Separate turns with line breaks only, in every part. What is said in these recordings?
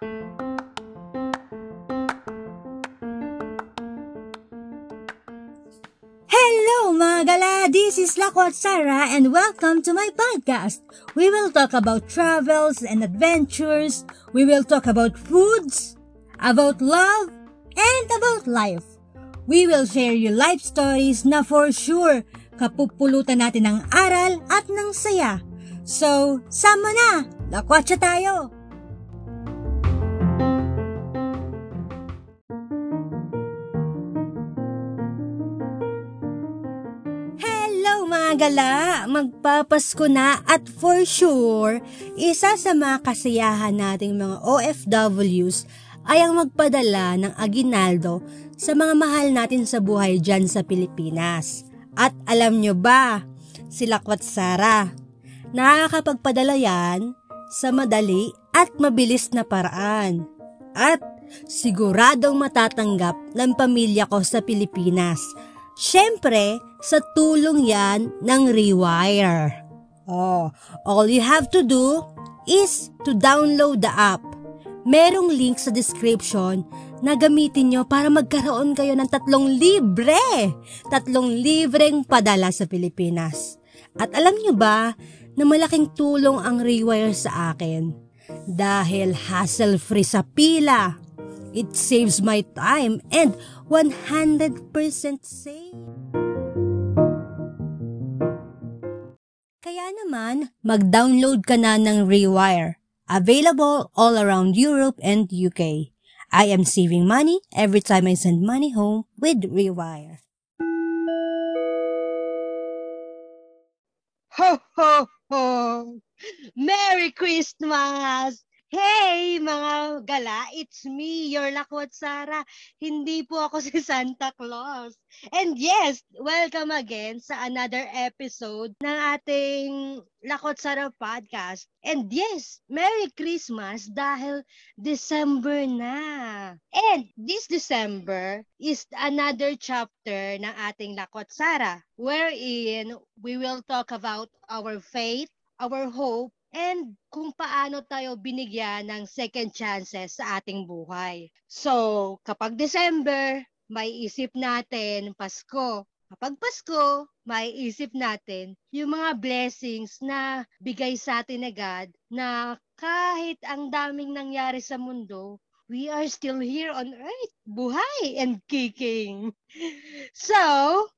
Hello mga gala! This is Lakwat Sarah and welcome to my podcast. We will talk about travels and adventures. We will talk about foods, about love, and about life. We will share you life stories na for sure kapupulutan natin ng aral at ng saya. So, sama na! Lakwatsa tayo! Gala! Magpapasko na at for sure, isa sa mga kasiyahan nating mga OFWs ay ang magpadala ng aginaldo sa mga mahal natin sa buhay dyan sa Pilipinas. At alam nyo ba, si Lakwat Sara, nakakapagpadala yan sa madali at mabilis na paraan. At siguradong matatanggap ng pamilya ko sa Pilipinas. Siyempre, sa tulong yan ng Rewire. Oh, all you have to do is to download the app. Merong link sa description na gamitin nyo para magkaroon kayo ng tatlong libre. Tatlong libreng padala sa Pilipinas. At alam nyo ba na malaking tulong ang Rewire sa akin? Dahil hassle-free sa pila. It saves my time and 100% safe. Kaya naman, mag-download ka na ng Rewire. Available all around Europe and UK. I am saving money every time I send money home with Rewire.
Ho, ho, ho! Merry Christmas! Hey, mga gala, it's me, your Lakwat Sara. Hindi po ako si Santa Claus. And yes, welcome again sa another episode ng ating Lakwat Sara podcast. And yes, Merry Christmas dahil December na. And this December is another chapter ng ating Lakwat Sara wherein we will talk about our faith, our hope, and kung paano tayo binigyan ng second chances sa ating buhay. So, kapag December, may isip natin Pasko. Kapag Pasko, may isip natin yung mga blessings na bigay sa atin agad na kahit ang daming nangyari sa mundo, we are still here on earth, buhay and kicking. So,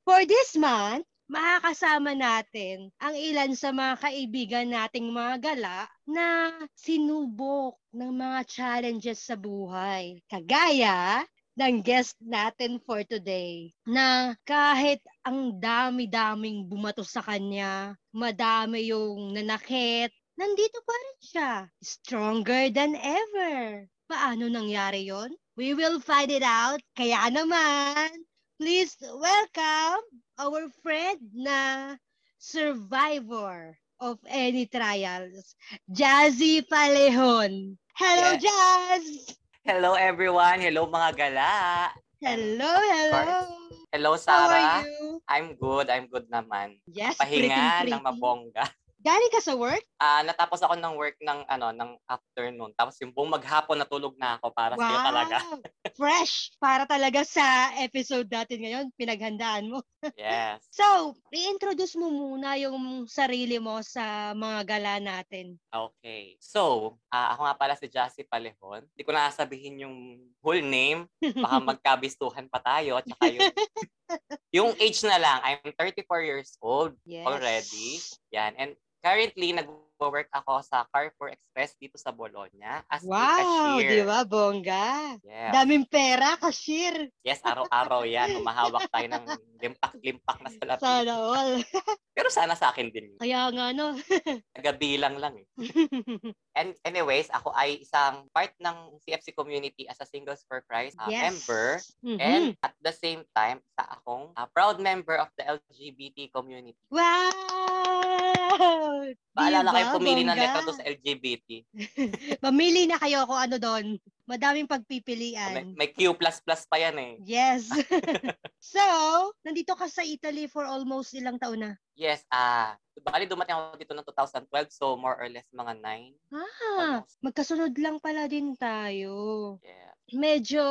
for this month, makakasama natin ang ilan sa mga kaibigan nating mga gala na sinubok ng mga challenges sa buhay. Kagaya ng guest natin for today na kahit ang dami-daming bumato sa kanya, madami yung nanakit, nandito pa rin siya. Stronger than ever. Paano nangyari yon? We will find it out. Kaya naman, please welcome our friend na survivor of any trials, Jazzy Palehon. Hello,
Yes.
Jazz!
Hello everyone. Hello mga gala.
Hello, hello!
Hello
How are
Sarah.
you?
I'm good. I'm good naman.
Yes,
Pahinga
pretty,
ng mabongga.
Galing ka sa work?
Ah, natapos ako ng work ng ano, ng afternoon. Tapos yung buong maghapon natulog na ako para sa talaga.
Fresh! Para talaga sa episode natin ngayon, pinaghandaan mo.
Yes.
So, i-introduce mo muna yung sarili mo sa mga gala natin.
Okay. So, ah, ako nga pala si Jassy Palehon. Hindi ko na sabihin yung whole name. Baka magkabistuhan pa tayo. Tsaka yung, yung age na lang. I'm 34 years old
Yes.
already. Yan. And currently, nag-work ako sa Carrefour Express dito sa Bologna as a
Wow,
cashier.
di ba, bongga?
Yeah.
Daming pera, cashier.
Yes, araw-araw yan. Humahawak tayo ng limpak-limpak na salapi.
Sana all.
Pero sana sa akin din.
Kaya nga, no?
Gabilang lang eh. And anyways, ako ay isang part ng CFC community as a Singles for Christ uh,
Yes.
member.
Mhm.
And at the same time, sa akong uh, proud member of the LGBT community.
Wow!
Paalala
Diba,
kayo pumili ng
bongga?
letra to sa LGBT.
Pamili na kayo kung ano doon. Madaming
May,
pagpipilian.
may Q++ pa yan eh.
Yes. so, nandito ka sa Italy for almost ilang taon na?
Yes, ah, bali dumating ako dito ng 2012, so more or less mga 9.
Ah,
Almost.
magkasunod lang pala din tayo.
Yeah.
Medyo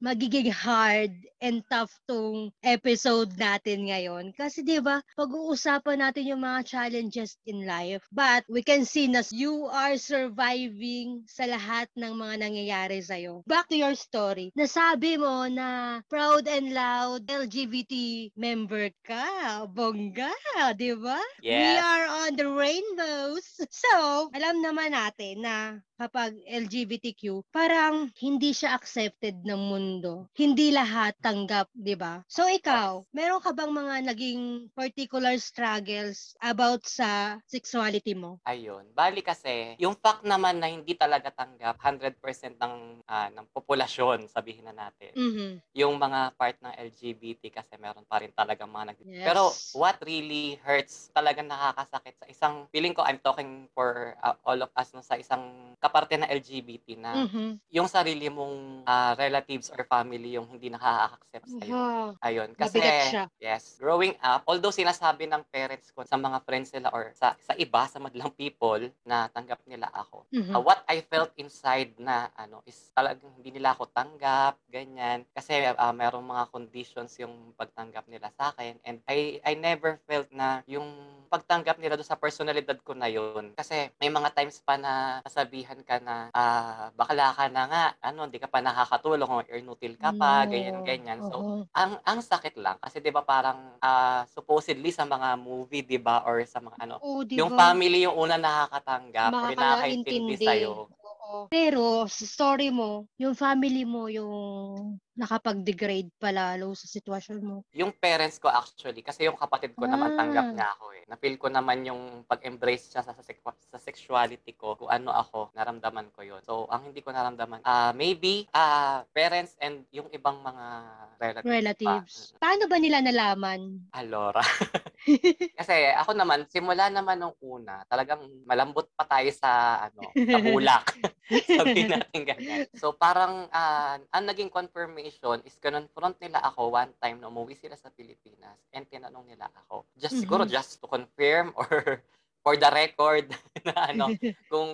magiging hard and tough tong episode natin ngayon. Kasi 'di ba, pag-uusapan natin yung mga challenges in life. But we can see na you are surviving sa lahat ng mga nangyayari sa'yo. Back to your story. Nasabi mo na proud and loud LGBT member ka. Bongga, 'di ba? We
Yes.
are on the rainbows. So, alam naman natin na kapag LGBTQ, parang hindi siya accepted ng mundo. Hindi lahat tanggap, di ba? So, ikaw, meron ka bang mga naging particular struggles about sa sexuality mo?
Ayun. Bali kasi, yung fact naman na hindi talaga tanggap 100% ng, ah, ng populasyon, sabihin na natin.
Mhm.
Yung mga part ng LGBT kasi meron pa rin talaga mga nag...
Yes.
Pero what really hurts, talagang nakakasakit sa isang, feeling ko I'm talking for ah, all of us no, sa isang kaparte na LGBT na
Mhm.
yung sarili mong ah, relatives or family yung hindi nakaka-accept sa'yo.
Wow.
Ayun. Kasi, yes, growing up, although sinasabi ng parents ko sa mga friends nila or sa, sa iba, sa madlang people, na tanggap nila ako.
Mhm.
Uh, what I felt inside na ano is talagang hindi nila ako tanggap, ganyan. Kasi uh, merong mga conditions yung pagtanggap nila sa akin. And I, I never felt na yung pagtanggap nila doon sa personalidad ko na yun. Kasi may mga times pa na nasabihan ka na ah, bakla ka na nga, ano, hindi ka pa nakakatulong o inutil ka pa,
No.
ganyan, ganyan. So,
Oo.
ang ang sakit lang kasi 'di ba parang ah, supposedly sa mga movie 'di ba or sa mga ano
Oo, di
yung family yung una nakakatanggap or nakakaintindi sa iyo.
Pero story mo, yung family mo yung nakapag-degrade pa lalo sa sitwasyon mo.
Yung parents ko actually kasi yung kapatid ko naman tanggap
Ah.
niya ako eh. Na-feel ko naman yung pag-embrace siya sa, sa, sa sexuality ko kung ano ako, naramdaman ko yun. So, ang hindi ko naramdaman, ah maybe ah parents and yung ibang mga relatives.
Relatives.
Pa.
Paano ba nila nalaman?
Alora. Kasi ako naman, simula naman nung una, talagang malambot pa tayo sa ano, sa bulak. Sabihin natin ganyan. So parang ah, ang naging confirmation is kinonfront nila ako one time na umuwi sila sa Pilipinas and tinanong nila ako. Just siguro
Mhm.
just to confirm or for the record na ano kung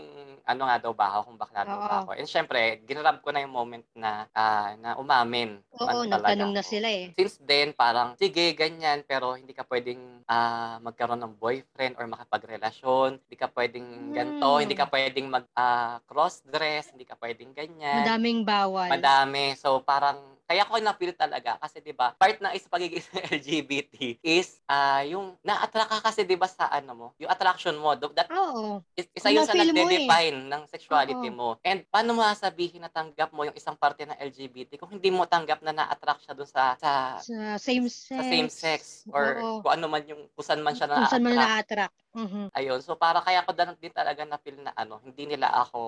ano nga daw ba ako, kung bakla daw ba ako. And syempre, ginrab ko na yung moment na ah, na umamin.
Oo,
ano
nagtanong na sila eh.
Since then, parang, sige, ganyan, pero hindi ka pwedeng ah, magkaroon ng boyfriend or makapagrelasyon. Hindi ka pwedeng ganito,
Hmm.
hindi ka pwedeng mag ah, cross-dress, hindi ka pwedeng ganyan.
Madaming bawal.
Madami. So, parang, kaya ko na-feel talaga kasi 'di ba part ng isa pagiging LGBT is ah yung na-attract ka kasi 'di ba sa ano mo yung attraction mo that
Oo.
is- isa yun sa
mo eh.
nagde-define ng sexuality
Oo.
mo and paano mo sasabihin na tanggap mo yung isang parte ng LGBT kung hindi mo tanggap na na-attract siya doon sa sa
Sa same sex.
sa same sex or
Oo.
kung ano man yung kung saan man siya
Kung saan man
na-attract.
Mhm.
Ayun. So para kaya ko din talaga na feel na ano, hindi nila ako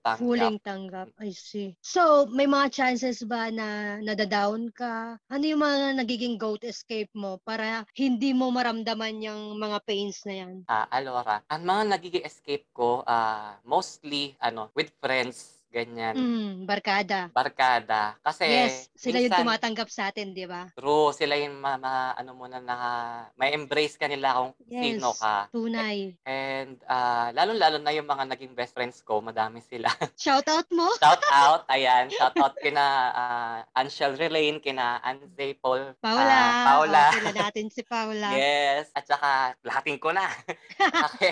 tanggap.
Fuling tanggap. I see. So, may mga chances ba na nadadown ka? Ano yung mga nagiging goat escape mo para hindi mo maramdaman yung mga pains na yan?
Ah, Alora, ang mga nagiging escape ko, ah, mostly, ano, with friends, ganyan,
Mm, barkada.
barkada. Kasi,
Yes, sila yung
minsan,
tumatanggap sa atin, di ba?
true, sila yung ma, ma- ano mo na, naka, may embrace ka nila kung
Yes,
sino ka.
tunay.
And, ah, lalo-lalo na yung mga naging best friends ko, madami sila.
Shout out mo?
shout out, ayan, shout out kina uh, Anshel Relaine, kina Anze Paul,
Paula.
ah, Paula.
Oh, kilala natin si Paula.
Yes, at saka lahatin ko na.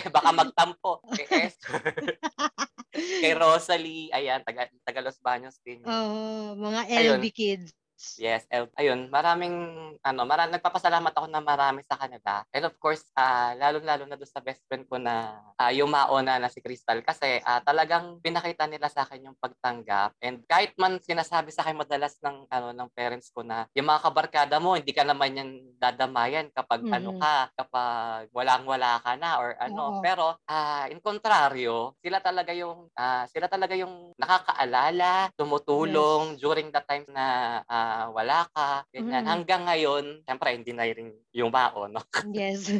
Baka magtampo. Kay Esther. Kay Rosalie, ayan, taga, taga Los Baños din.
Oo, mga
Ayun.
LB kids.
Yes, El- ayun, maraming, ano, mara, nagpapasalamat ako na marami sa kanila. And of course, ah lalo-lalo na doon sa best friend ko na ah, yung mauna na si Crystal kasi ah, talagang pinakita nila sa akin yung pagtanggap. And kahit man sinasabi sa akin madalas ng, ano, ng parents ko na yung mga kabarkada mo, hindi ka naman yan dadamayan kapag ano
Mhm.
ka, kapag walang-wala ka na or ano.
Oo.
Pero ah, in kontraryo, sila talaga yung ah, sila talaga yung nakakaalala, tumutulong during the time na wala ka, ganyan.
Mhm.
Hanggang ngayon, syempre hindi na rin yung baon, no?
Yes.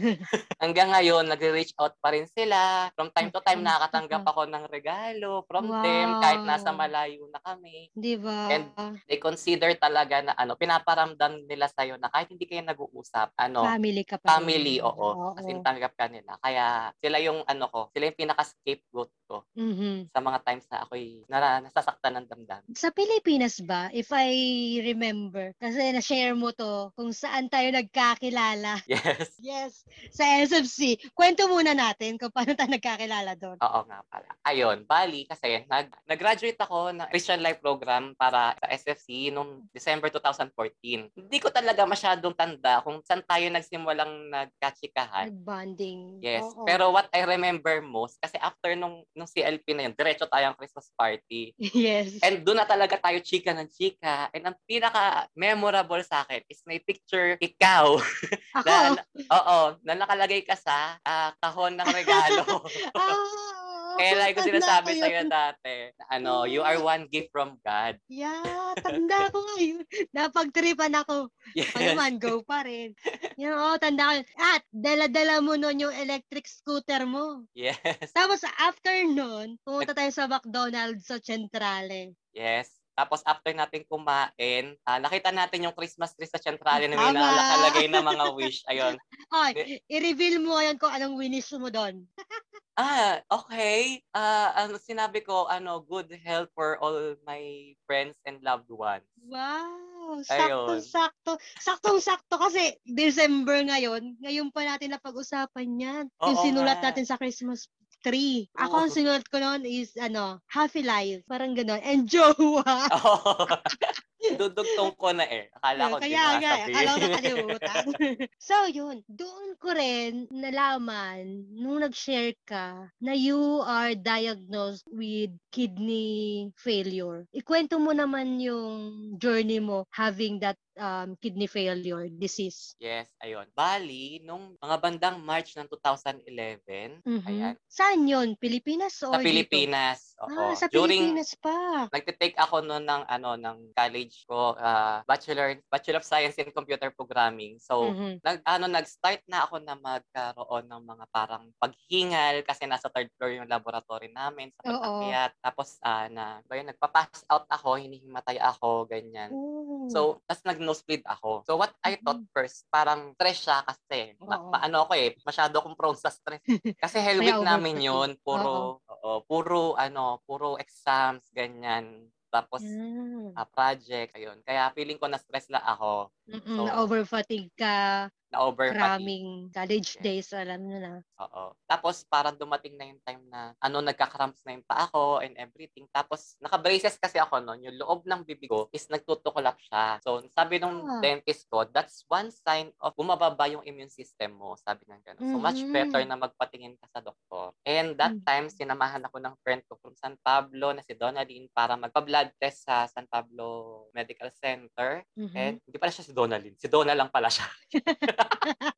Hanggang ngayon, nagre-reach out pa rin sila. From time to time,
Mhm.
nakakatanggap ako ng regalo from them kahit nasa
Wow.
malayo na kami.
Di ba?
And they consider talaga na ano, pinaparamdam nila sa'yo na kahit hindi kayo nag-uusap, ano,
family ka pa. rin.
family, oo. As in, tanggap ka nila. Kaya sila yung ano ko, sila yung pinaka-scapegoat ko
Mhm.
sa mga times na ako'y nasasaktan ng damdamin.
Sa Pilipinas ba, if I remember, kasi na-share mo to, kung saan tayo nagkakilala.
Yes.
Yes, sa SFC. Kwento muna natin kung paano tayo nagkakilala doon.
Oo nga pala. Ayun, bali kasi nag, nag-graduate ako ng Christian Life Program para sa SFC noong December 2014. Hindi ko talaga masyadong tanda kung saan tayo nagsimulang nagkatsikahan.
Nag-bonding.
Yes.
Oo.
Pero what I remember most, kasi after nung, nung CLP na yun, diretso tayong Christmas party.
yes.
And doon na talaga tayo chika ng chika. And ang pinaka-memorable sa akin is may picture ikaw
Ako,
na, oo, na nakalagay ka sa ah, kahon ng regalo.
ah,
Kaya lagi ko sinasabi sa'yo
yun.
dati, ano, you are one gift from God.
Yeah, tanda ko nga yun. Napagtripan ako.
Yes.
Ano man, go pa rin. Yun, oo, tanda ko. At, dala-dala mo nun yung electric scooter mo.
Yes.
Tapos, after nun, pumunta tayo sa McDonald's sa Centrale.
Yes. Tapos after natin kumain, ah, nakita natin yung Christmas tree sa Centrale na may nakalagay na mga wish. Ayun.
Ay, i-reveal mo ngayon kung anong wish mo doon.
Ah, okay. Ah, ano sinabi ko, ano, good health for all my friends and loved ones.
Wow! Saktong-sakto. Saktong-sakto kasi December ngayon. Ngayon pa natin napag-usapan yan. Yung
Oo
sinulat
nga.
natin sa Christmas tree. Ako ang
Oo.
sinulat ko noon is ano, happy life. Parang gano'n. And jowa.
Oh, dudugtong ko na eh. Akala ko di
Kaya
mo
nga,
sasabihin.
akala ko nakalimutan. so, yun. Doon ko rin nalaman nung nag-share ka na you are diagnosed with kidney failure. Ikwento mo naman yung journey mo having that um, kidney failure disease.
Yes, ayun. Bali, nung mga bandang March ng 2011,
Mhm.
ayan,
Saan yun? Pilipinas o
sa
dito?
Pilipinas. Oo.
Ah, sa
During,
Pilipinas pa.
nagtitake ako noon ng ano ng college ko ah, bachelor Bachelor of Science in Computer Programming. So
Mhm.
nag ano nag-start na ako na magkaroon ng mga parang paghingal kasi nasa third floor yung laboratory namin sa
Oo.
pag-akyat. Tapos ah, na ba yun, nagpa-pass out ako, hinihimatay ako, ganyan.
Oh.
So, tas nag-nosebleed ako. So, what I thought first, parang stress siya kasi. Ma- ma- ano ako eh, masyado akong prone sa stress. Kasi hell week namin yun. Puro, oo, puro, ano, puro exams, ganyan. Tapos,
Mm.
ah, project, ayun. Kaya feeling ko na-stress lang ako.
Mm-mm,
so,
na-overfatigue ka.
Na-over
Maraming college days, alam mo na.
Oo. Tapos parang dumating na yung time na ano nagka-cramps na yung paa ko and everything. Tapos naka-braces kasi ako noon. Yung loob ng bibig ko is nagtutuklap siya. So sabi nung
Ah.
dentist ko, that's one sign of bumababa yung immune system mo. Sabi ng gano'n. So much
Mhm.
better na magpatingin ka sa doktor. And that
Mm.
time, sinamahan ako ng friend ko from San Pablo na si Donalyn para magpa-blood test sa San Pablo Medical Center.
Mhm.
And hindi pala siya si Donalyn. Si Donna lang pala siya.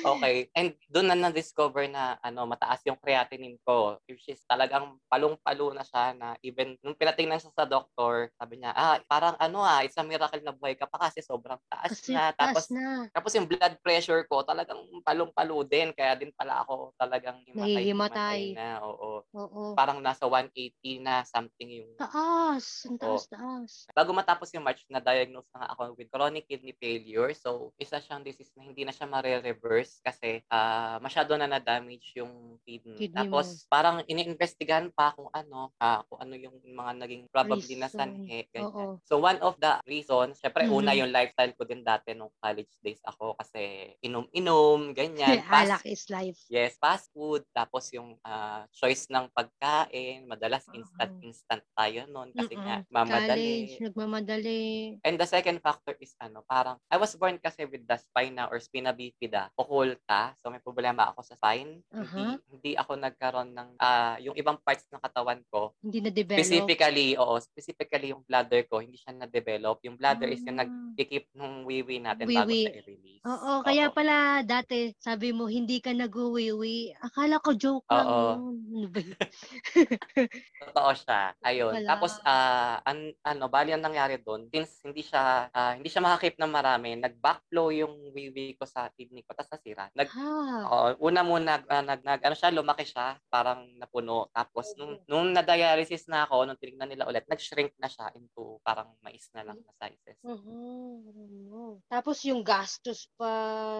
Okay. And doon na na-discover na ano mataas yung creatinine ko. Which is talagang palong-palo na siya na even nung pinatingnan siya sa doktor, sabi niya, ah, parang ano ah, it's a miracle na buhay ka pa kasi sobrang taas
Kasi
na. Tapos,
na.
tapos yung blood pressure ko talagang palong-palo din. Kaya din pala ako talagang
Nahihimatay.
himatay na. Oo.
Oo.
Parang nasa 180 na something yung
Taas. Ang
Oo.
taas, taas.
Bago matapos yung March, na-diagnose na nga ako with chronic kidney failure. So, isa siyang disease na hindi na siya mare-reverse kasi ah, masyado na na-damage yung kidney.
Kidney
Tapos, parang iniimbestigahan pa kung ano, ah, kung ano yung mga naging probably na. Ganyan.
Oo.
So, one of the reasons, syempre,
Mhm.
una yung lifestyle ko din dati nung college days ako kasi inom-inom, ganyan.
Alak
Fast,
is life.
yes, fast food. Tapos yung ah, choice ng pagkain, madalas instant-instant tayo noon kasi
Mm-mm.
nga,
College,
mamadali.
nagmamadali.
And the second factor is ano, parang I was born kasi with the spina or spina bifida, occulta. So may problema ako sa spine. Hindi
Aha.
hindi ako nagkaroon ng ah, yung ibang parts ng katawan ko.
Hindi na-develop.
Specifically, oo, specifically yung bladder ko, hindi siya na-develop. Yung bladder is yung
Ah.
nag-keep ng wiwi natin bago
Wiwi.
siya i-release.
Oo, kaya
Oo.
pala dati sabi mo hindi ka nag-uwiwi. Akala ko joke lang
Oo.
Ano ba?
Totoo siya. Ayun.
Wala.
Tapos ah an, ano, bali ang nangyari doon, since hindi siya ah, hindi siya makakip ng marami, nag-backflow yung wiwi ko sa kidney clinic ko, tapos nasira. Nag,
Ah.
Oo, una muna ah, nag, nag ano siya, lumaki siya, parang napuno. Tapos nung nung na-dialysis na ako, nung tinignan nila ulit, nag-shrink na siya into parang mais na lang na sizes.
Mhm. Tapos yung gastos pa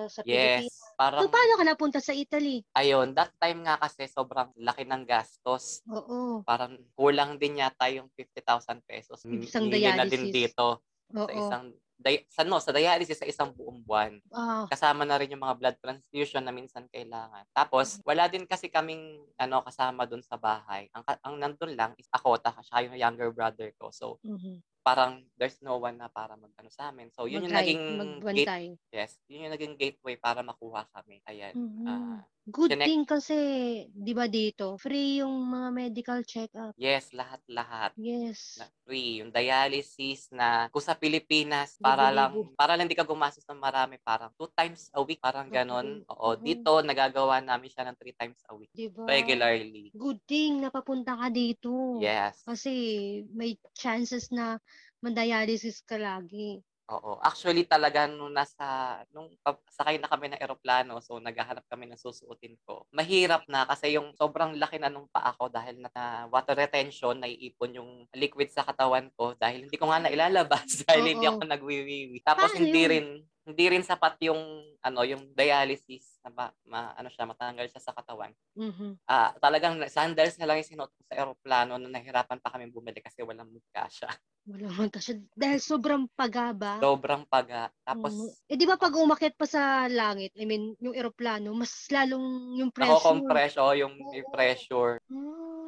sa
Yes,
Pilipinas.
parang
So, paano ka napunta sa Italy?
ayun, that time nga kasi sobrang laki ng gastos.
Oo.
Parang kulang din yata yung 50,000 pesos.
Isang
Mili na din
dialysis.
dito sa
Oo.
isang di- sa no, sa dialysis sa isang buong buwan.
Ah,
kasama na rin yung mga blood transfusion na minsan kailangan. Tapos, wala din kasi kaming ano kasama doon sa bahay. Ang, ang nandun lang is ako, taka siya yung younger brother ko. So,
mhm.
Parang there's no one na para magano sa amin. So, yun yung
Mag-guide,
naging gate, yes, yun yung naging gateway para makuha kami. Ayan.
Mhm.
Ah,
Good
connect-
thing kasi, di ba dito, free yung mga medical check-up.
yes, lahat-lahat.
Yes.
na free, yung dialysis na kung sa Pilipinas para lang
Libo-libo.
para lang hindi ka gumastos ng marami parang two times a week parang ganon.
Okay.
Oo,
Mhm.
dito nagagawa namin siya ng three times a week
Di ba?
regularly.
Good thing napapunta ka dito.
Yes.
Kasi may chances na mandialysis ka lagi.
Oo. Actually talaga nung nasa nung sakay na kami ng eroplano so naghahanap kami ng susuotin ko. Mahirap na kasi yung sobrang laki na nung paa ko dahil na, na water retention naiipon yung liquid sa katawan ko dahil hindi ko nga nailalabas dahil hindi
Oo.
ako nagwiwiwi. Tapos
Paano
hindi
yun?
rin hindi rin sapat yung ano yung dialysis na ma, ma- ano siya matanggal siya sa katawan.
Mhm.
Ah, talagang sandals na lang yung sinuot ko sa eroplano na nahirapan pa kami bumili kasi walang magkasya.
Wala man kasi dahil sobrang pagaba.
Sobrrang paga. Tapos
Eh di ba pag umakyat pa sa langit, I mean, yung eroplano, mas lalong yung pressure.
Nako-compress oh, yung
Oo.
pressure.
Ah,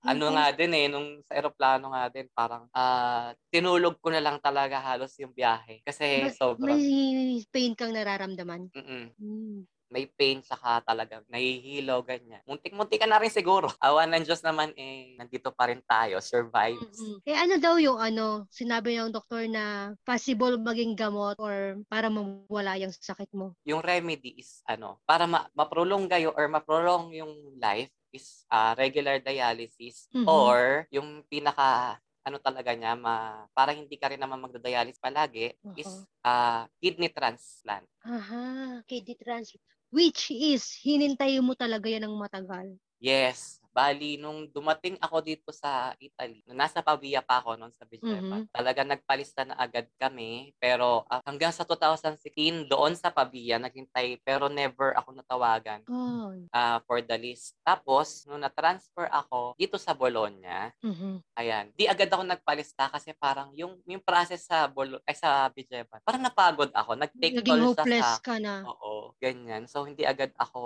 Ano nga din eh, nung sa eroplano nga din, parang ah, tinulog ko na lang talaga halos yung biyahe. Kasi
May-
sobrang,
May pain kang nararamdaman.
mm
Mm.
may pain saka talaga, nahihilo, ganyan. Muntik-muntik ka na rin siguro. Awan ng Diyos naman eh, nandito pa rin tayo, survives.
Mm-mm. Eh ano daw yung ano, sinabi ng doktor na possible maging gamot or para mawala yung sakit mo.
Yung remedy is ano, para ma- maprolong kayo or maprolong yung life is ah, regular dialysis
Mhm.
or yung pinaka ano talaga niya, ma, para hindi ka rin naman magdadialysis palagi, is
Oo.
ah, kidney transplant.
Aha, kidney transplant. Which is, hinintay mo talaga yan ng matagal.
Yes. Bali, nung dumating ako dito sa Italy, nung nasa Pavia pa ako noon sa Vigepa,
Mhm.
talaga nagpalista na agad kami. Pero ah, hanggang sa 2016, doon sa Pavia, naghintay, pero never ako natawagan
Oh.
ah, for the list. Tapos, nung na-transfer ako dito sa Bologna,
Mhm.
ayan, di agad ako nagpalista kasi parang yung, yung process sa Bolo ay sa Vigepa, parang napagod ako. Nag-take
Naging hopeless
sa
ka na.
Oo, ganyan. So, hindi agad ako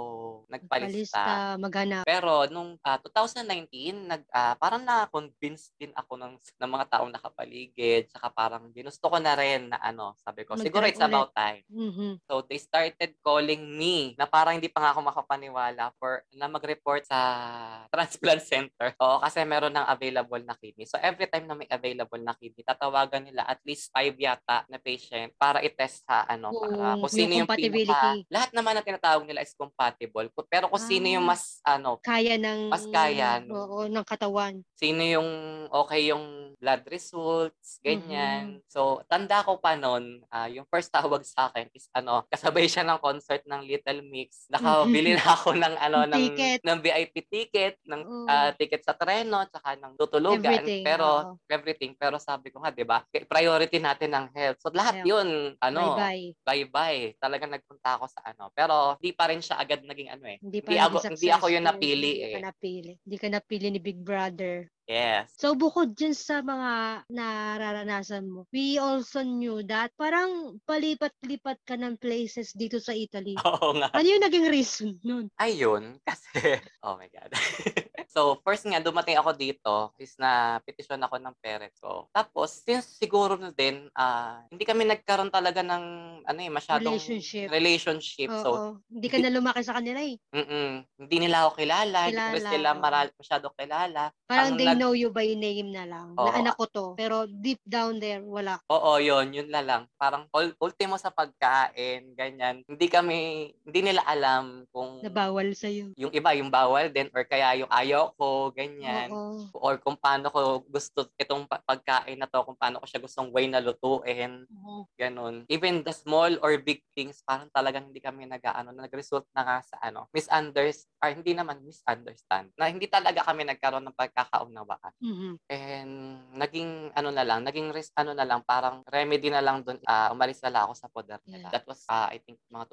nagpalista.
Palista, maghanap.
Pero nung ah, 2019, nag ah, parang na-convince din ako ng ng mga taong nakapaligid, saka parang ginusto ko na rin na ano, sabi ko, siguro it's about time.
Mhm.
So they started calling me na parang hindi pa nga ako makapaniwala for na mag-report sa transplant center. Oo, kasi meron ng available na kidney. So every time na may available na kidney, tatawagan nila at least five yata na patient para i-test sa ano, para
Kung
sino
yung
yung, pinaka, lahat naman na tinatawag nila is compatible. Pero kung sino yung
Ah.
mas ano,
Kaya ng...
Mas kaya
Oo, ng katawan.
sino yung okay yung blood results, ganyan. So, tanda ko pa noon, ah, yung first tawag sa akin is ano, kasabay siya ng concert ng Little Mix. Nakabili na ako ng ano ng
Ticket.
ng VIP ticket, ng
Oo.
ah, ticket sa treno, tsaka ng tutulugan,
Everything,
pero
oo.
everything. Pero sabi ko nga, 'di ba? Priority natin ang health. So lahat
Health.
'yun, ano,
Bye-bye.
bye-bye. Talagang nagpunta ako sa ano. Pero di pa rin siya agad naging ano eh.
Hindi pa
Hindi ako- hindi ako yung
successful.
Napili
Hindi
eh.
ka napili. Hindi ka napili ni Big Brother.
Yes.
So, bukod dyan sa mga nararanasan mo, we also knew that parang palipat-lipat ka ng places dito sa Italy.
Oo nga.
Ano yung naging reason nun?
Ayun, kasi, oh my God. so, first nga, dumating ako dito is na petition ako ng parents ko. Tapos, since siguro na din, ah, hindi kami nagkaroon talaga ng, ano eh, masyadong
Relationship.
relationship.
Oo.
So,
hindi ka na lumaki sa kanila eh.
mm hindi nila ako kilala, hindi ko
Kilala,
sila
oo.
maral- masyado kilala.
Parang
Ang
they
nag-
know you by name na lang.
Oo.
Na anak ko to. Pero deep down there, wala.
Oo, yun, yun na lang. Parang ul- ultimo sa pagkain, ganyan. Hindi kami, hindi nila alam kung
Na bawal sa'yo.
yung iba, yung bawal din or kaya yung ayaw ayoko, ganyan.
Oo.
Or kung paano ko gusto itong pa- pagkain na to, kung paano ko siya gustong way na lutuin,
Oo.
ganun. Even the small or big things, parang talagang hindi kami nag-ano, nag-result na nga sa ano, misunderstand, or hindi naman misunderstand, na hindi talaga kami nagkaroon ng pagkakaunawaan.
Mhm.
And naging ano na lang, naging res, ano na lang, parang remedy na lang doon, ah, umalis na lang ako sa poder nila.
Yeah.
That was, ah, I think, mga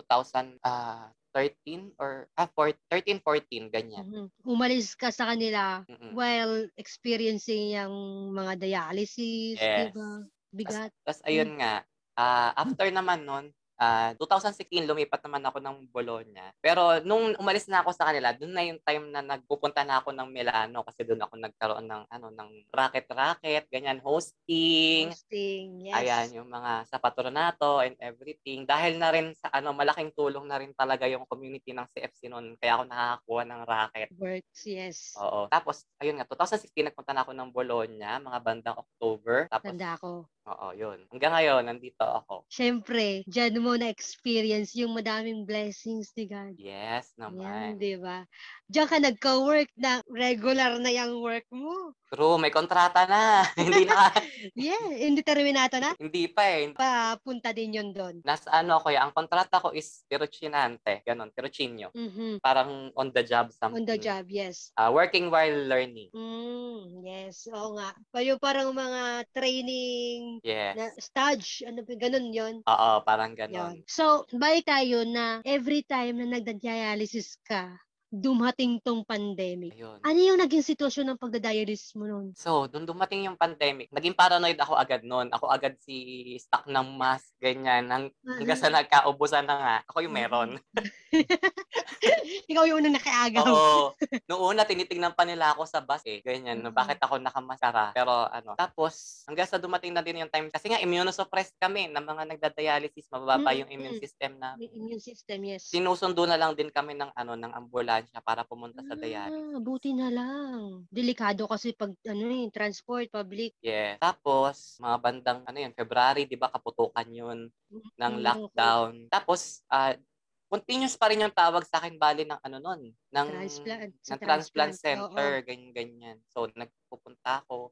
2013 or, ah, 4, 13, 14, ganyan.
Mhm. Umalis ka sa kanila
Mm-mm.
while experiencing yung mga dialysis,
Yes.
di ba? Bigat.
Tapos ayun nga, ah, after naman nun, ah, 2016 lumipat naman ako ng Bologna. Pero nung umalis na ako sa kanila, doon na yung time na nagpupunta na ako ng Milano kasi doon ako nagkaroon ng ano ng racket-racket, ganyan hosting.
Hosting, yes.
Ayan, yung mga sa patronato and everything. Dahil na rin sa ano, malaking tulong na rin talaga yung community ng CFC noon. Kaya ako nakakakuha ng racket.
Works, yes.
Oo. Tapos, ayun nga, 2016 nagpunta na ako ng Bologna, mga bandang October. Tapos,
Tanda ko.
Oo, yun. Hanggang ngayon, nandito ako.
Siyempre, dyan mo na-experience yung madaming blessings ni God.
Yes
Yan,
naman.
di ba? Diyan ka nagka-work na regular na yung work mo.
True, may kontrata na. hindi na,
Yeah, hindi na.
hindi pa eh.
Papunta din yun doon.
Nasa ano ako, ang kontrata ko is tirocinante. Ganon, tirocinio.
Mhm.
Parang on the job something.
On the job, yes.
Ah, working while learning.
Mm, yes, oo nga. Payo parang mga training
Yes.
na stage, ano ba, ganun yon.
Oo, parang ganon.
Yun. So, balik tayo na every time na nagda-dialysis ka, dumating tong pandemic.
Ayun.
Ano yung naging sitwasyon ng pagda-dialysis mo noon?
So, nung dumating yung pandemic, naging paranoid ako agad noon. Ako agad si stock ng mask, ganyan. Hang, hanggang sa nagkaubusan na nga, ako yung meron.
Ikaw yung unang nakiagaw.
Oo. Noong una, tinitingnan pa nila ako sa bus eh. Ganyan, no, bakit ako nakamaskara. Pero ano, tapos hanggang sa dumating na din yung time, kasi nga immunosuppressed kami ng mga nagda-dialysis, mababa
Mm,
yung immune
mm.
system na.
Immune system, yes.
Sinusundo na lang din kami ng ano ng ambulansya para pumunta sa dialysis.
Ah, buti na lang. Delikado kasi pag ano eh, transport, public.
Yes. Tapos, mga bandang, ano yun, February, di ba, kaputukan yun ng lockdown. Tapos, ah, continuous pa rin yung tawag sa akin, bali, ng ano nun, ng,
Transplant,
ng transplant,
transplant,
center, ganyan-ganyan. So, nagpupunta ako.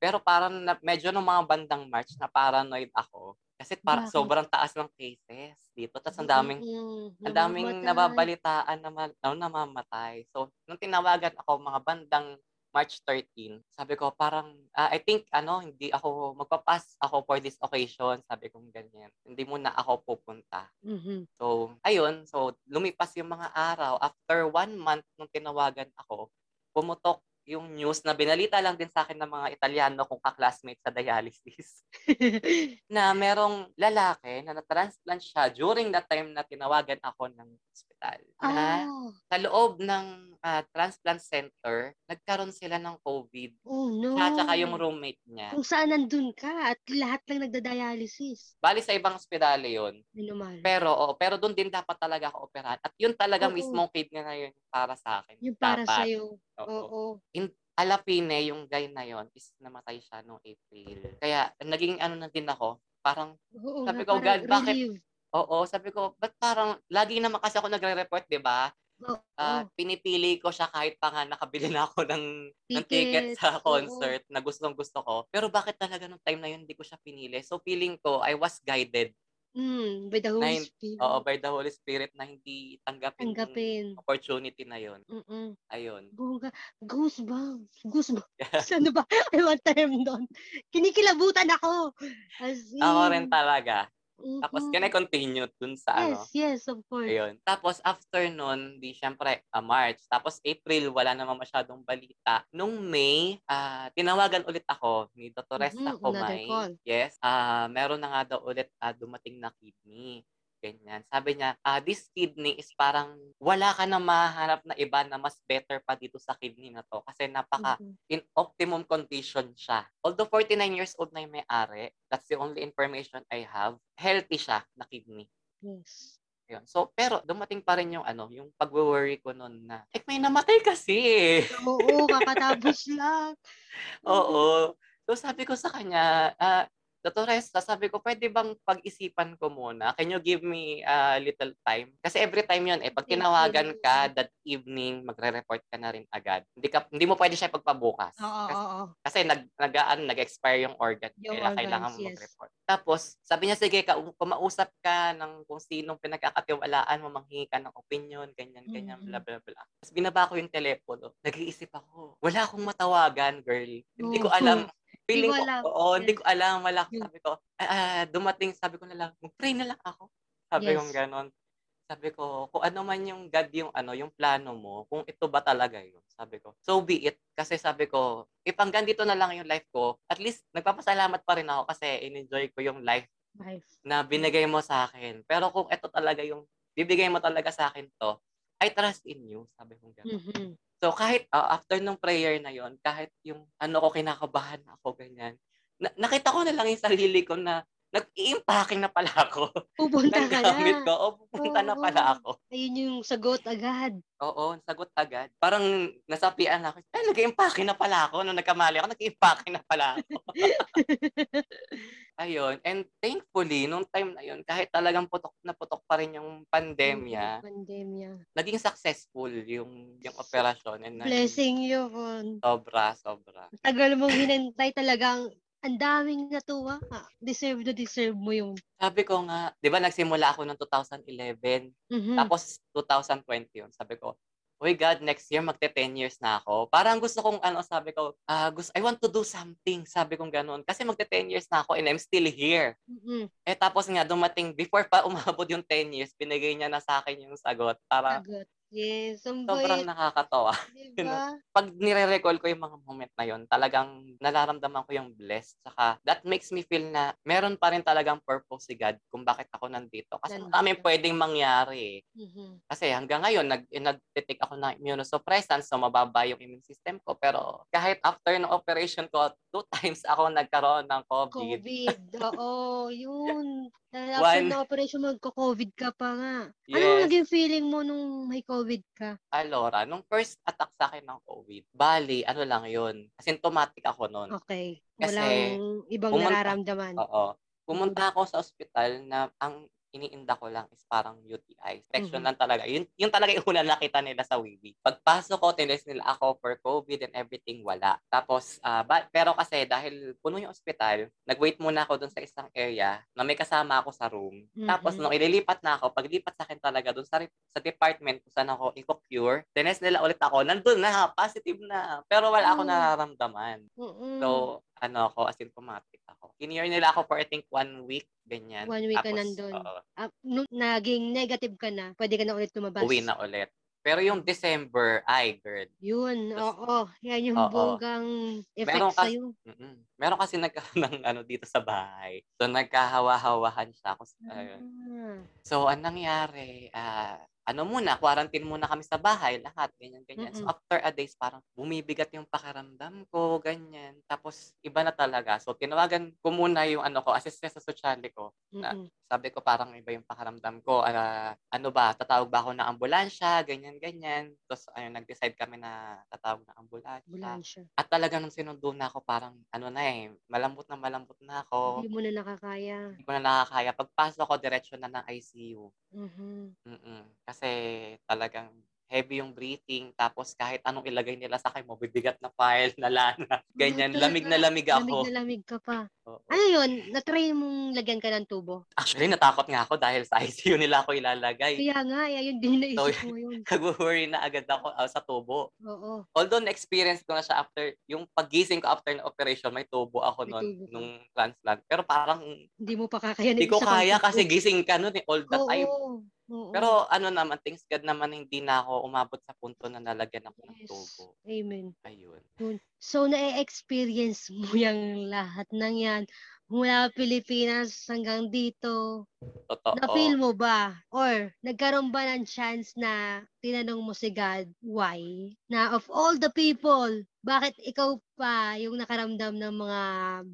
Pero parang na, medyo nung mga bandang March, na paranoid ako. Kasi para,
Bakit?
sobrang taas ng cases dito. Tapos ang daming,
Mm,
ang daming nababalitaan na, ma- na namamatay. So, nung tinawagan ako mga bandang March 13, sabi ko parang, ah, I think, ano, hindi ako, magpapas ako for this occasion. Sabi ko ganyan. Hindi muna ako pupunta.
Mhm.
So, ayun. So, lumipas yung mga araw. After one month nung tinawagan ako, pumutok yung news na binalita lang din sa akin ng mga Italiano kong kaklasmate sa dialysis na merong lalaki na na-transplant siya during that time na tinawagan ako ng hospital. Na
Ah,
sa loob ng ah, transplant center, nagkaroon sila ng COVID.
oh no.
At saka yung roommate niya.
Kung saan nandun ka at lahat lang nagda-dialysis.
Bali sa ibang ospedale yun.
Minumahal.
Pero, oo, pero doon din dapat talaga ako operahan. At yun talaga
Oo.
mismo kid nga na yun para sa akin.
yung para
dapat.
sa'yo.
Oo.
Oo.
Alapine, yung guy na yon is namatay siya noong April. Kaya, naging ano na din ako, parang,
Oo
Sabi ko, God, bakit-
relief.
oo, sabi ko, ba't parang, lagi naman kasi ako nagre-report, di ba?
Oo.
Ah, pinipili ko siya kahit pa nga nakabili na ako ng, ng ticket
Tickets,
sa concert na gustong gusto ko. Pero bakit talaga nung time na yun hindi ko siya pinili? So feeling ko, I was guided
Mm, by the Holy
Nine-
Spirit.
oo, by the Holy Spirit na hindi tanggapin,
Tanggapin.
yung opportunity na yun.
Mm-mm.
Ayun.
Bunga. Goosebumps. Goosebumps. ano ba? I want time doon. Kinikilabutan ako. As in,
Ako rin talaga. Tapos,
Mhm.
can I continue dun sa ano?
Yes, yes, of course.
Ayun. Tapos, after nun, di syempre, ah, March. Tapos, April, wala naman masyadong balita. Nung May, ah, tinawagan ulit ako ni Dr. Resta
Mhm,
Comay.
call.
Yes. ah meron na nga daw ulit ah, dumating na kidney. Ganyan. Sabi niya, ah, this kidney is parang wala ka na mahanap na iba na mas better pa dito sa kidney na to. Kasi napaka
Mhm.
in optimum condition siya. Although 49 years old na yung may-ari, that's the only information I have, healthy siya na kidney.
Yes.
Ayun. So, pero dumating pa rin yung ano, yung pag-worry ko noon na, eh, may namatay kasi eh.
Oo, kakatapos lang.
Oo. So, sabi ko sa kanya, ah, Dr. Resta, sabi ko, pwede bang pag-isipan ko muna? Can you give me a little time? Kasi every time yun, eh, pag tinawagan ka that evening, magre-report ka na rin agad. Hindi, ka, hindi mo pwede siya pagpabukas.
Oo,
Kasi,
oo.
kasi nag, nag, ano, nag-expire yung organ.
Yung
kaya
organs,
kailangan mo
yes.
mag-report. Tapos, sabi niya, sige, ka, kumausap ka ng kung sinong pinagkakatiwalaan mo, manghingi ka ng opinion, ganyan, ganyan,
Mhm.
bla, bla, bla. Tapos binaba ko yung telepono. Nag-iisip ako, wala akong matawagan, girl. Hindi ko alam. Feeling ko,
alam.
oo, hindi ko alam. Wala ko. Sabi ko, ah, dumating, sabi ko na lang, mag-pray na lang ako. Sabi
Yes.
kong ganon. Sabi ko, kung ano man yung God, yung ano, yung plano mo, kung ito ba talaga yun, sabi ko, so be it. Kasi sabi ko, if hanggang dito na lang yung life ko, at least nagpapasalamat pa rin ako kasi in-enjoy ko yung life
Life.
na binigay mo sa akin. Pero kung ito talaga yung bibigay mo talaga sa akin to, I trust in you, sabi ko gano'n.
Mhm.
So kahit uh, after nung prayer na yon, kahit yung ano ko kinakabahan ako ganyan, na- nakita ko na lang yung sarili ko na nag-i-impacking na pala ako
Pupunta ka na.
ko. O pupunta na pala
Oo.
ako.
Ayun yung sagot agad.
Oo, sagot agad. Parang nasapian ako. Ay, nag-i-impacking na pala ako. Nung nagkamali ako, nag-i-impacking na pala ako. Ayun. And thankfully, nung time na yun, kahit talagang putok na putok pa rin yung pandemya,
Pandemya.
naging successful yung yung operasyon. And naging
Blessing yun.
Sobra, sobra.
Tagal mong hinantay talagang ang daming natuwa. Ah, Deserve na deserve mo yun.
Sabi ko nga, di ba nagsimula ako ng 2011,
Mhm.
tapos 2020 yun. Sabi ko, Uy God, next year magte 10 years na ako. Parang gusto kong ano, sabi ko, ah, gusto, I want to do something. Sabi kong ganun. Kasi magte 10 years na ako and I'm still here.
Mhm.
Eh tapos nga dumating, before pa umabot yung 10 years, binigay niya na sa akin yung sagot. Para
Sagot. Yes. Ang
sobrang
bait.
nakakatawa.
Diba?
Pag nire-recall ko yung mga moment na yon, talagang nararamdaman ko yung blessed. Saka that makes me feel na meron pa rin talagang purpose si God kung bakit ako nandito. Kasi
Nandito.
maraming pwedeng mangyari. eh.
Mhm.
Kasi hanggang ngayon, nag, eh, nag-take ako ng immunosuppressants, so mababa yung immune system ko. Pero kahit after ng operation ko, two times ako nagkaroon ng COVID.
COVID. Oo, yun. Dahil
One.
na operation, magko-COVID ka pa nga. Anong
Yes.
naging feeling mo nung may COVID ka?
Alora, nung first attack sa akin ng COVID, bali, ano lang yun, asymptomatic ako noon.
Okay.
Kasi,
Walang ibang
pumunta-
nararamdaman.
Oo. Pumunta ako sa ospital na ang iniinda ko lang is parang UTI. Infection
Mhm.
lang talaga. Yun, yun talaga yung una nakita nila sa Wiwi. Pagpasok ko, tinest nila ako for COVID and everything, wala. Tapos, ah, ba- pero kasi dahil puno yung ospital, nag-wait muna ako dun sa isang area na may kasama ako sa room. Tapos,
Mhm.
nung ililipat na ako, paglipat sa akin talaga dun sa, re- sa department kung saan ako i-cure, tinest nila ulit ako, nandun na, positive na. Pero wala ako
Oh.
nararamdaman.
Mm-mm.
So, ano ako, asymptomatic ako. Kinure nila ako for I think one week, ganyan.
One week ka
Tapos,
nandun.
oo,
Ah, nung naging negative ka na, pwede ka na ulit lumabas.
uwi na ulit. Pero yung December, ay, girl.
Yun,
Tas-
oo. Yan yung
Oo.
bonggang effect
Meron kas-
sa'yo.
Mm-mm. Meron kasi nagkaroon ng ano dito sa bahay. So, nagkahawa-hawahan siya. Ako.
Ah.
So, ang nangyari, ah, ano muna, quarantine muna kami sa bahay, lahat, ganyan, ganyan. So,
Mm-mm.
after a days, parang bumibigat yung pakiramdam ko, ganyan. Tapos, iba na talaga. So, tinawagan ko muna yung ano ko, assistant sa sosyali ko. Na-
Mm-mm.
sabi ko parang iba yung pakiramdam ko. Ah, ano ba, tatawag ba ako ng ambulansya, ganyan, ganyan. Tapos, ayun, nag-decide kami na tatawag ng ambulansya.
Ambulansya.
At talaga nung sinundo na ako, parang ano na eh, malambot na malambot na ako.
Hindi mo na nakakaya.
Hindi ko na nakakaya. Pagpasok ko, diretsyo na ng ICU.
Mhm.
Mm-mm. Kasi talagang heavy yung breathing. Tapos kahit anong ilagay nila sa akin, mabibigat na file, na lana. Ganyan, lamig na lamig ako.
Lamig na lamig ka pa.
Oo.
Ano yun? Na-try mong lagyan ka ng tubo?
Actually, natakot nga ako dahil sa ICU nila ako ilalagay.
Kaya nga, eh, ayun din naisip
So,
mo yun.
Nag-worry na agad ako ah, sa tubo.
Oo.
Although na-experience ko na siya after, yung pagising ko after ng operation, may tubo ako
May
noon
tubo
nung transplant. Pero parang
Hindi mo pa kakayanin.
hindi ko kaya kasi gising ka noon eh, all the
Oo.
time.
Oo.
Pero ano naman, thanks God naman hindi na ako umabot sa punto na nalagyan ako ng tubo.
Amen.
Ayun.
So, na-experience mo yung lahat ng yan mula Pilipinas hanggang dito.
Totoo.
Na-feel mo ba? Or nagkaroon ba ng chance na tinanong mo si God, why? Na of all the people, bakit ikaw pa yung nakaramdam ng mga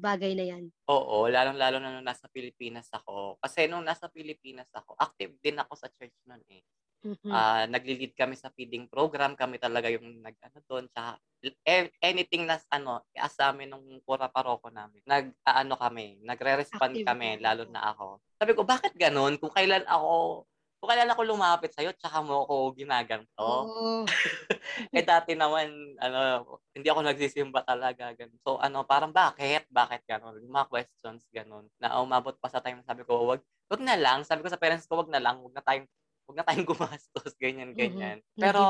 bagay na yan?
Oo, lalong-lalo na nung nasa Pilipinas ako. Kasi nung nasa Pilipinas ako, active din ako sa church noon eh.
Mhm.
Ah, nagli-lead kami sa feeding program, kami talaga yung nag-ano doon, tsaka a- anything na ano, i-ask sa amin nung pura paroko namin. Nag-ano kami, nagre-respond
Active
kami,
ka.
lalo na ako. Sabi ko, bakit ganun? Kung kailan ako, kung kailan ako lumapit sa'yo, tsaka mo ako ginaganto.
Oo.
Eh dati naman, ano, hindi ako nagsisimba talaga. Ganun. So ano, parang bakit? Bakit ganun? Yung mga questions, ganun. Na umabot pa sa time, sabi ko, wag, wag na lang. Sabi ko sa parents ko, wag na lang. Wag na tayong, wag na tayong gumastos, ganyan, ganyan.
Nag-give
Pero,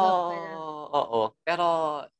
oo. Pero,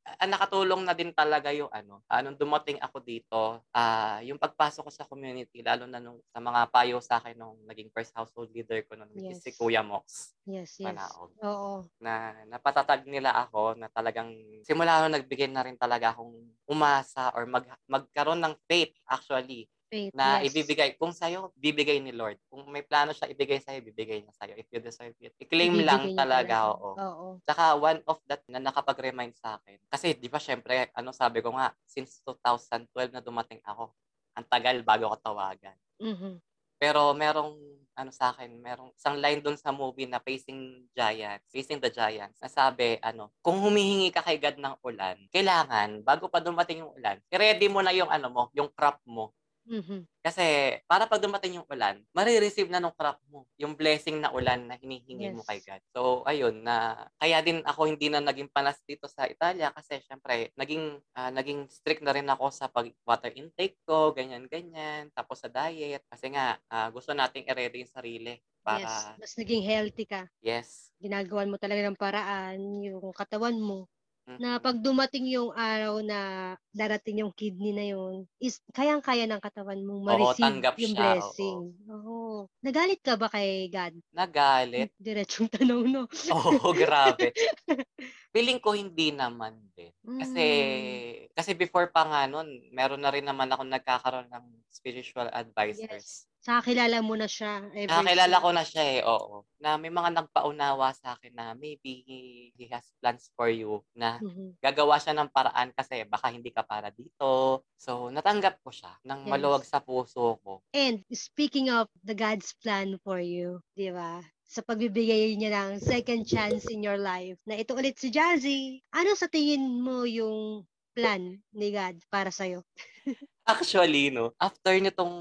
ah, nakatulong na din talaga yung ano, ah, nung dumating ako dito, ah, yung pagpasok ko sa community, lalo na nung sa mga payo sa akin nung naging first household leader ko nun, which is si
Yes.
Kuya Mox
Yes, yes.
Manaog
Oo.
na napatatag nila ako na talagang simula nung nagbigay na rin talaga akong umasa or mag, magkaroon ng faith actually
Faith,
na
yes.
ibibigay kung sa'yo bibigay ni Lord kung may plano siya ibigay sa'yo ibigay niya sa'yo if you deserve it i-claim lang
Ibibigay niya
talaga oo
Oo.
Tsaka one of that na nakapag-remind sa akin. Kasi di ba syempre, ano sabi ko nga, since 2012 na dumating ako, ang tagal bago ko tawagan.
Mhm.
Pero merong ano sa akin, merong isang line doon sa movie na Facing Giants, Facing the Giants, na sabi, ano, kung humihingi ka kay God ng ulan, kailangan, bago pa dumating yung ulan, i-ready mo na yung ano mo, yung crop mo.
Mhm.
Kasi para pag dumating yung ulan, marireceive na nung crop mo, yung blessing na ulan na hinihingi mo
Yes.
kay God. So, ayun, na kaya din ako hindi na naging panas dito sa Italia kasi syempre, naging, ah, naging strict na rin ako sa pag water intake ko, ganyan-ganyan, tapos sa diet. Kasi nga, ah, gusto nating i-ready yung sarili
Yes.
para,
Mas naging healthy ka.
yes.
Ginagawan mo talaga ng paraan yung katawan mo na
Mhm.
pag dumating yung araw na darating yung kidney na yun, is kayang-kaya ng katawan mong ma-receive yung
siya,
blessing. Oo. Nagalit ka ba kay God?
Nagalit.
Diretsong tanong, no?
Oo, grabe. Feeling ko hindi naman din. Kasi,
Mm.
kasi before pa nga nun, meron na rin naman ako nagkakaroon ng spiritual advisors.
Sa kilala mo na siya. Ever
Nakakilala ko na siya eh, oo. Na may mga nagpaunawa sa akin na maybe he, he has plans for you na
Mhm.
gagawa siya ng paraan kasi baka hindi ka para dito. So, natanggap ko siya ng
Yes.
maluwag sa puso ko.
And speaking of the God's plan for you, di ba? Sa pagbibigay niya ng second chance in your life, na ito ulit si Jazzy. Ano sa tingin mo yung plan ni God para sa'yo?
Actually, no, after nitong,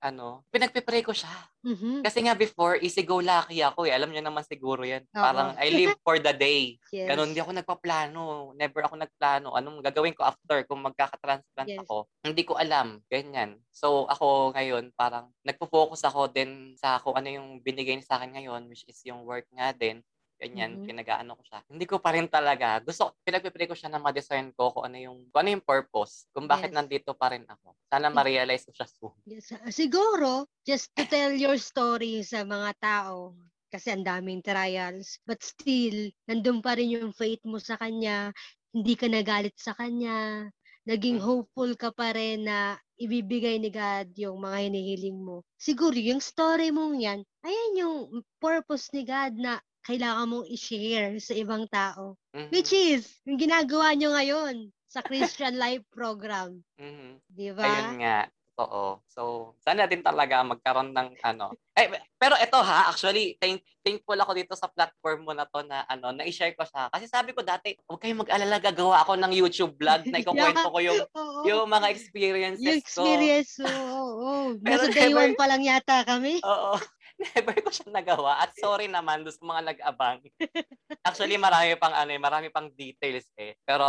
ano, pinagpipray ko siya.
Mhm.
Kasi nga before, easy go lucky ako eh. Alam niyo naman siguro yan.
Oo.
Parang I live for the day.
Yes.
Ganon, hindi ako nagpaplano. Never ako nagplano. Anong gagawin ko after kung magkaka-transplant
Yes.
ako? Hindi ko alam. Ganyan. So, ako ngayon, parang nagpo-focus ako din sa kung ano yung binigay niya sa akin ngayon, which is yung work nga din. Ganyan,
Mhm.
pinag-aano ko siya. Hindi ko pa rin talaga. Gusto, pinagpipray ko siya na ma-discern ko kung ano yung, kung ano yung purpose. Kung bakit
Yes.
nandito pa rin ako. Sana ma-realize ko siya soon.
Yes. ah, Siguro, just to tell your story sa mga tao, kasi ang daming trials, but still, nandun pa rin yung faith mo sa Kanya, hindi ka nagalit sa Kanya, naging
Mhm.
hopeful ka pa rin na ibibigay ni God yung mga hinihiling mo. Siguro, yung story mong yan, ayan yung purpose ni God na kailangan mong i-share sa ibang tao.
Mhm.
Which is, yung ginagawa nyo ngayon sa Christian Life Program.
Mhm.
Di ba?
Ayun nga. Totoo. So, sana din talaga magkaroon ng ano. Eh, pero ito ha, actually, thank, thankful ako dito sa platform mo na to na ano, na-share ko siya. Kasi sabi ko dati, huwag kayong mag-alala, gagawa ako ng YouTube vlog na ikukwento ko yung,
Oo.
yung mga experiences
Yung
ko.
experience mo, oo.
Pero
Nasa day
never-
one pa lang yata kami.
Oo. Never ko siya nagawa. At sorry naman doon sa mga nag-abang. Actually, marami pang ano, eh, marami pang details eh. Pero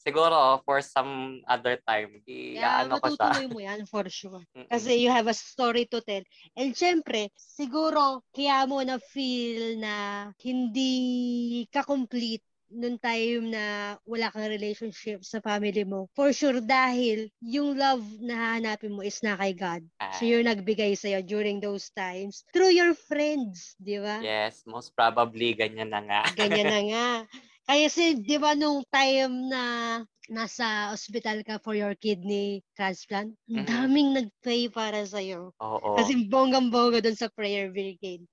siguro for some other time,
Kaya
i-ano ko siya.
matutuloy mo yan for sure. Kasi you have a story to tell. And syempre, siguro, kaya mo na feel na hindi ka complete nung time na wala kang relationship sa family mo. For sure, dahil yung love na hahanapin mo is na kay God. So,
Ay.
yung nagbigay sa'yo during those times through your friends, di ba?
Yes, most probably ganyan na nga.
Ganyan na nga. Kaya si, di ba nung time na nasa ospital ka for your kidney transplant, ang
Mhm.
daming nag-pray para sa'yo.
Oo.
Kasi bonggang-bongga dun sa prayer brigade.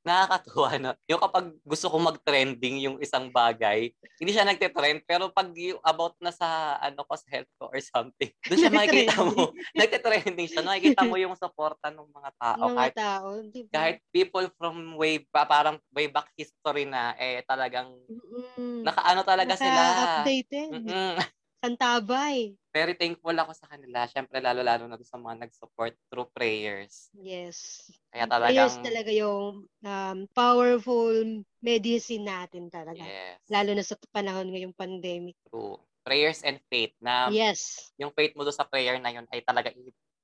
Nakakatuwa na. Yung kapag gusto ko mag-trending yung isang bagay, hindi siya nagte-trend, pero pag yung about na sa ano ko, sa health ko or something, doon siya makikita mo, nagte-trending siya. Nakikita mo yung suporta ng mga tao.
Mga
kahit,
tao, di ba?
kahit people from way, pa, parang way back history na, eh talagang,
Mm-mm.
nakaano talaga sila.
Naka-updated. Santabay.
Very thankful ako sa kanila. Siyempre, lalo-lalo na sa mga nag-support through prayers.
Yes.
Kaya
Prayers
talagang,
talaga yung um, powerful medicine natin talaga.
yes,
Lalo na sa panahon ngayong pandemic.
true. Prayers and faith na
yes.
yung faith mo doon sa prayer na yun ay talaga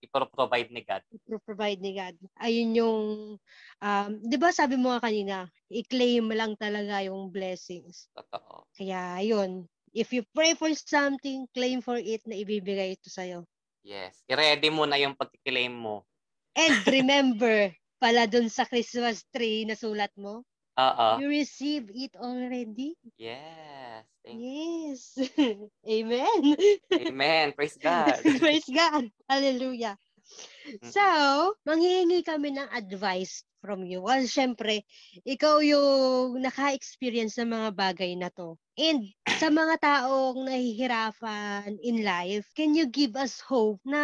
ipro-provide ni God.
provide ni God. Ayun yung, um, di ba sabi mo nga kanina, i-claim lang talaga yung blessings.
Totoo.
Kaya ayun, if you pray for something, claim for it na ibibigay ito sa'yo.
Yes. I-ready mo na yung pag-claim mo.
And remember, pala dun sa Christmas tree na sulat mo,
Oo.
you receive it already.
Yes. Thank
Yes. Amen.
Amen. Praise God.
Praise God. Hallelujah. So, manghihingi kami ng advice from you. Well, syempre, ikaw yung naka-experience ng mga bagay na to. And sa mga taong nahihirapan in life, can you give us hope na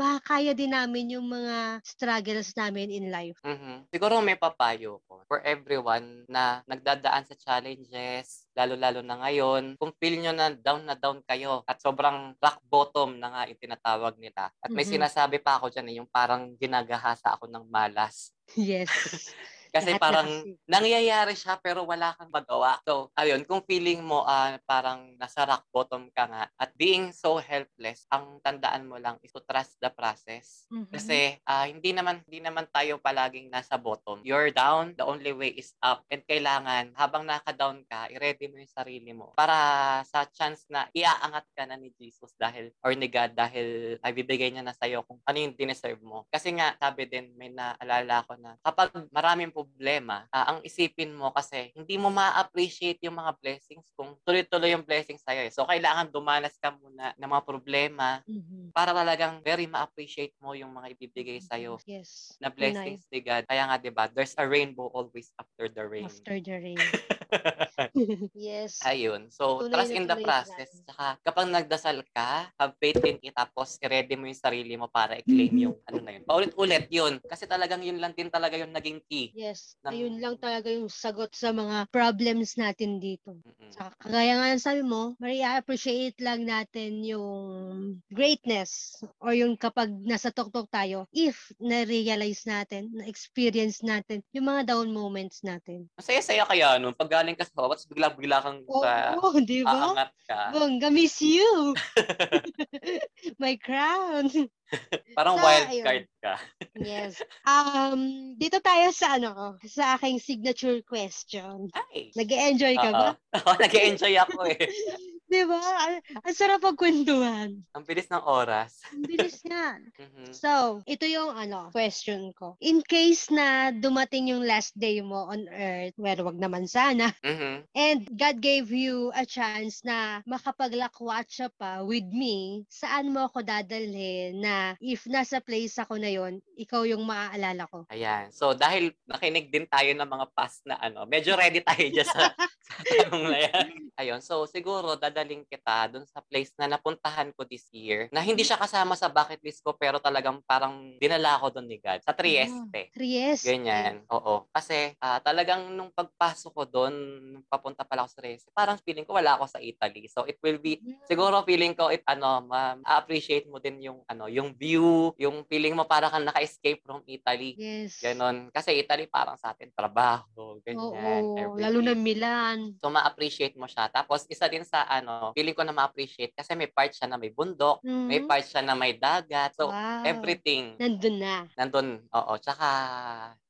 makakaya din namin yung mga struggles namin in life?
Mhm. Siguro may papayo ko for everyone na nagdadaan sa challenges, lalo-lalo na ngayon, kung feel nyo na down na down kayo at sobrang rock bottom na nga yung tinatawag nila. At may
Mhm.
sinasabi pa ako dyan eh, yung parang ginagahasa ako ng malas.
Yes.
Kasi
Lahat
parang
na
nangyayari siya pero wala kang magawa. So, ayun, kung feeling mo ah, parang nasa rock bottom ka nga at being so helpless, ang tandaan mo lang is to trust the process.
Mhm.
Kasi ah, hindi naman hindi naman tayo palaging nasa bottom. You're down, the only way is up. And kailangan habang naka-down ka, i-ready mo yung sarili mo para sa chance na iaangat ka na ni Jesus dahil or ni God dahil ay bibigay niya na sa'yo kung ano yung dineserve mo. Kasi nga, sabi din, may naalala ko na kapag maraming problema, ah, ang isipin mo kasi hindi mo ma-appreciate yung mga blessings kung tuloy-tuloy yung blessings sa'yo. Eh. So, kailangan dumanas ka muna ng mga problema
Mhm.
para talagang very ma-appreciate mo yung mga ibibigay sa'yo
Yes.
na blessings ni God. Kaya nga, di ba, there's a rainbow always after the rain.
After the rain. yes.
Ayun. So,
Tunay
trust in the process.
sinabi.
Saka, kapag nagdasal ka, have faith in it, tapos i-ready mo yung sarili mo para i-claim yung ano na yun. Paulit-ulit yun. Kasi talagang yun lang din talaga yung naging key.
Yes.
ng-
Ayun lang talaga yung sagot sa mga problems natin dito.
Mm-mm.
Saka kagaya nga ng sabi mo, Maria, appreciate lang natin yung greatness or yung kapag nasa tuktok tayo if na-realize natin, na-experience natin yung mga down moments natin.
Masaya-saya kaya nun. Pag galing ka sa baba, tapos bigla-bigla kang
Oo,
sa
di ba?
aangat ka.
Bongga, miss you! My crown!
Parang
Sa-
wild
ayun.
card ka.
Yes. Um, dito tayo sa ano sa aking signature question.
Ay!
Nag-enjoy ka ba?
Oo, nag-enjoy ako eh.
Di ba? Ang, sarap pagkwentuhan.
Ang bilis ng oras.
Ang bilis yan.
Mhm.
So, ito yung ano, question ko. In case na dumating yung last day mo on earth, well, wag naman sana,
Mhm.
and God gave you a chance na makapaglakwatsa pa with me, saan mo ako dadalhin na if nasa place ako na yon, ikaw yung maaalala ko.
Ayan. So, dahil nakinig din tayo ng mga past na ano, medyo ready tayo dyan sa, sa tanong na yan. Ayun. So, siguro, dadaling kita dun sa place na napuntahan ko this year, na hindi siya kasama sa bucket list ko, pero talagang parang dinala ako dun ni God. Sa Trieste.
Trieste.
Ganyan. Oo. Kasi ah, talagang nung pagpasok ko doon, nung papunta pala ako sa Trieste, parang feeling ko wala ako sa Italy. So, it will be siguro feeling ko it ano ma-appreciate mo din yung ano yung view yung feeling mo para kang naka-escape from Italy
Yes.
ganon kasi Italy parang sa atin trabaho ganyan
Oo, lalo na
everything.
Milan.
so ma-appreciate mo siya tapos isa din sa ano feeling ko na ma-appreciate kasi may part siya na may bundok may
Mhm.
part siya na may dagat so
wow.
everything
Nandun na.
nandun oo tsaka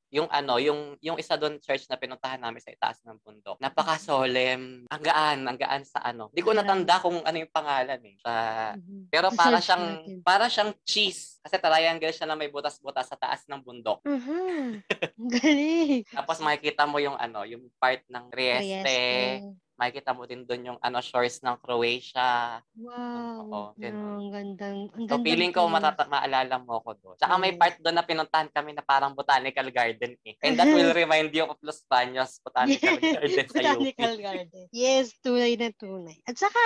yung ano, yung yung isa doon church na pinuntahan namin sa itaas ng bundok. Napaka-solemn, ang gaan, ang gaan sa ano. Hindi ko natanda kung ano yung pangalan eh. Sa,
Mhm.
pero para siyang para siyang cheese kasi triangle siya na may butas-butas sa taas ng bundok.
Mhm. Galing.
Tapos makikita mo yung ano, yung part ng Trieste,
Trieste.
Makikita mo din doon yung ano shores ng Croatia.
Wow.
Oo, ganun.
ang gandang, ang
So
gandang
feeling ko matata- maalala mo ko doon. Tsaka may part doon na pinuntahan kami na parang botanical garden eh. And that will remind you of Los Baños Botanical Garden sa.
Botanical Garden. Yes, tunay na tunay. At saka,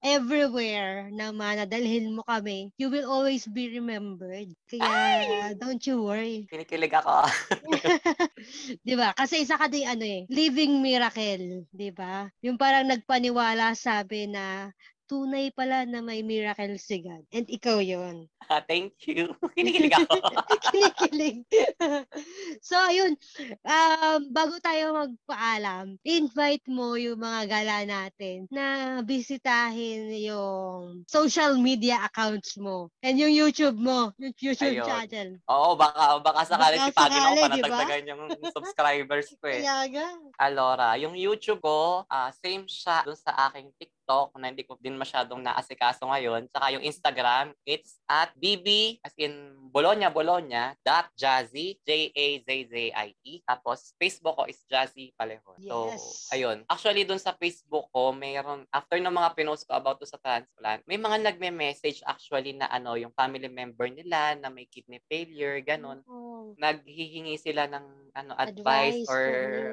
everywhere na manadalhin mo kami, you will always be remembered. Kaya, don't you worry.
Kinikilig ako.
'Di ba? Kasi isa ka ding ano eh, living miracle, 'di ba? Yung parang nagpaniwala sabi na tunay pala na may miracle si God. And ikaw 'yon.
Ah, Thank you. Kinikilig ako.
Kinikilig. so, ayun. Um, bago tayo magpaalam, invite mo yung mga gala natin na bisitahin yung social media accounts mo and yung YouTube mo, yung YouTube
Ayun.
channel.
Oo, baka baka sakali
Baka
sipagin ako
sakali,
para
di ba?
dagdagan yung subscribers ko eh.
Kaya.
Alora, yung YouTube ko, ah, same siya dun sa aking TikTok na hindi ko din masyadong naasikaso ngayon. Saka yung Instagram, it's at bb, as in Bologna, Bologna, dot Jazzy, J-A-Z-Z-I-E. Tapos, Facebook ko is Jazzy Palehon. So,
Yes.
ayun. Actually, dun sa Facebook ko, mayroon, after ng mga pinost ko about to sa transplant, may mga nagme-message actually na ano, yung family member nila na may kidney failure, ganon
Oo.
naghihingi sila ng ano
Advice
advice, or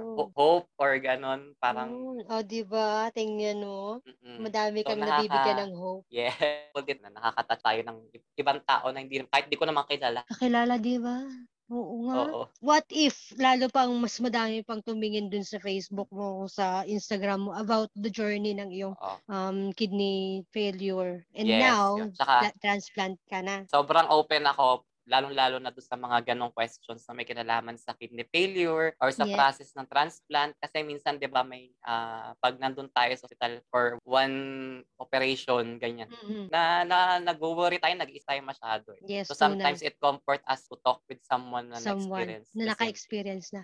oo.
ho- hope or ganon parang
Mm, oh, di ba? Tingnan mo.
mm-mm.
Madami
So,
kang
nakaka-
nabibigyan ng hope.
yeah din na nakakatouch tayo ng ibang tao na hindi kahit di ko naman kilala
Kakilala, di ba? Oo nga.
oo
What if, lalo pang mas madami pang tumingin dun sa Facebook mo, sa Instagram mo, about the journey ng iyong
oo
um, kidney failure. And
Yes,
now,
yun. Tsaka-
pla- transplant ka na.
sobrang open ako lalong-lalo na doon sa mga ganong questions na may kinalaman sa kidney failure or sa
Yes.
process ng transplant kasi minsan 'di ba may ah, pag nandun tayo sa hospital for one operation ganyan
Mhm.
na, na nag-worry tayo, nag-iis tayo masyado. eh.
Yes,
So sometimes it comfort us to talk with someone na
someone
na-experience.
na naka-experience na.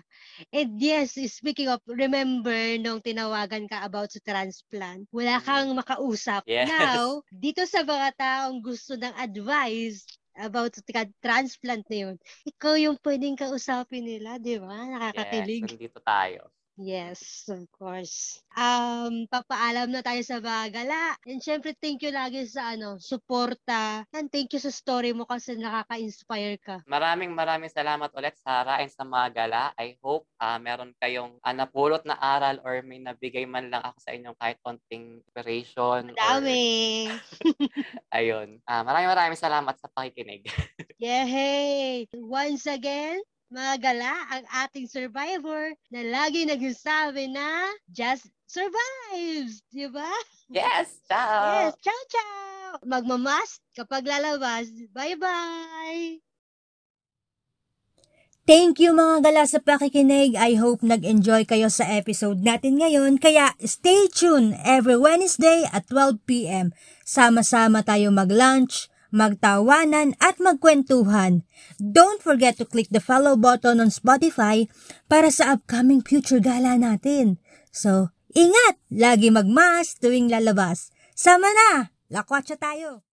And yes, speaking of, remember nung tinawagan ka about sa transplant, wala
Mm.
kang makausap.
Yes.
Now, dito sa mga taong gusto ng advice about sa tika- transplant na yun, ikaw yung pwedeng kausapin nila, di ba? Nakakakilig.
Yes, nandito tayo.
Yes, of course. Um, papaalam na tayo sa bagala. And syempre, thank you lagi sa ano, suporta. And thank you sa story mo kasi nakaka-inspire ka.
Maraming maraming salamat ulit Sarah and sa mga gala. I hope ah, meron kayong ah, napulot na aral or may nabigay man lang ako sa inyong kahit konting inspiration. or-
Dami!
ayun. Ah, maraming maraming salamat sa pakikinig.
Yay! Once again, mga gala, ang ating survivor na lagi nagsasabi na just survives! Di ba?
yes! Ciao!
Yes! Ciao, ciao! Magmamask kapag lalabas. Bye-bye!
Thank you mga gala sa pakikinig. I hope nag-enjoy kayo sa episode natin ngayon. Kaya stay tuned every Wednesday at 12pm. Sama-sama tayo mag-lunch, magtawanan at magkwentuhan. Don't forget to click the follow button on Spotify para sa upcoming future gala natin. So, ingat! Lagi magmas tuwing lalabas. Sama na! Lakwatsa tayo!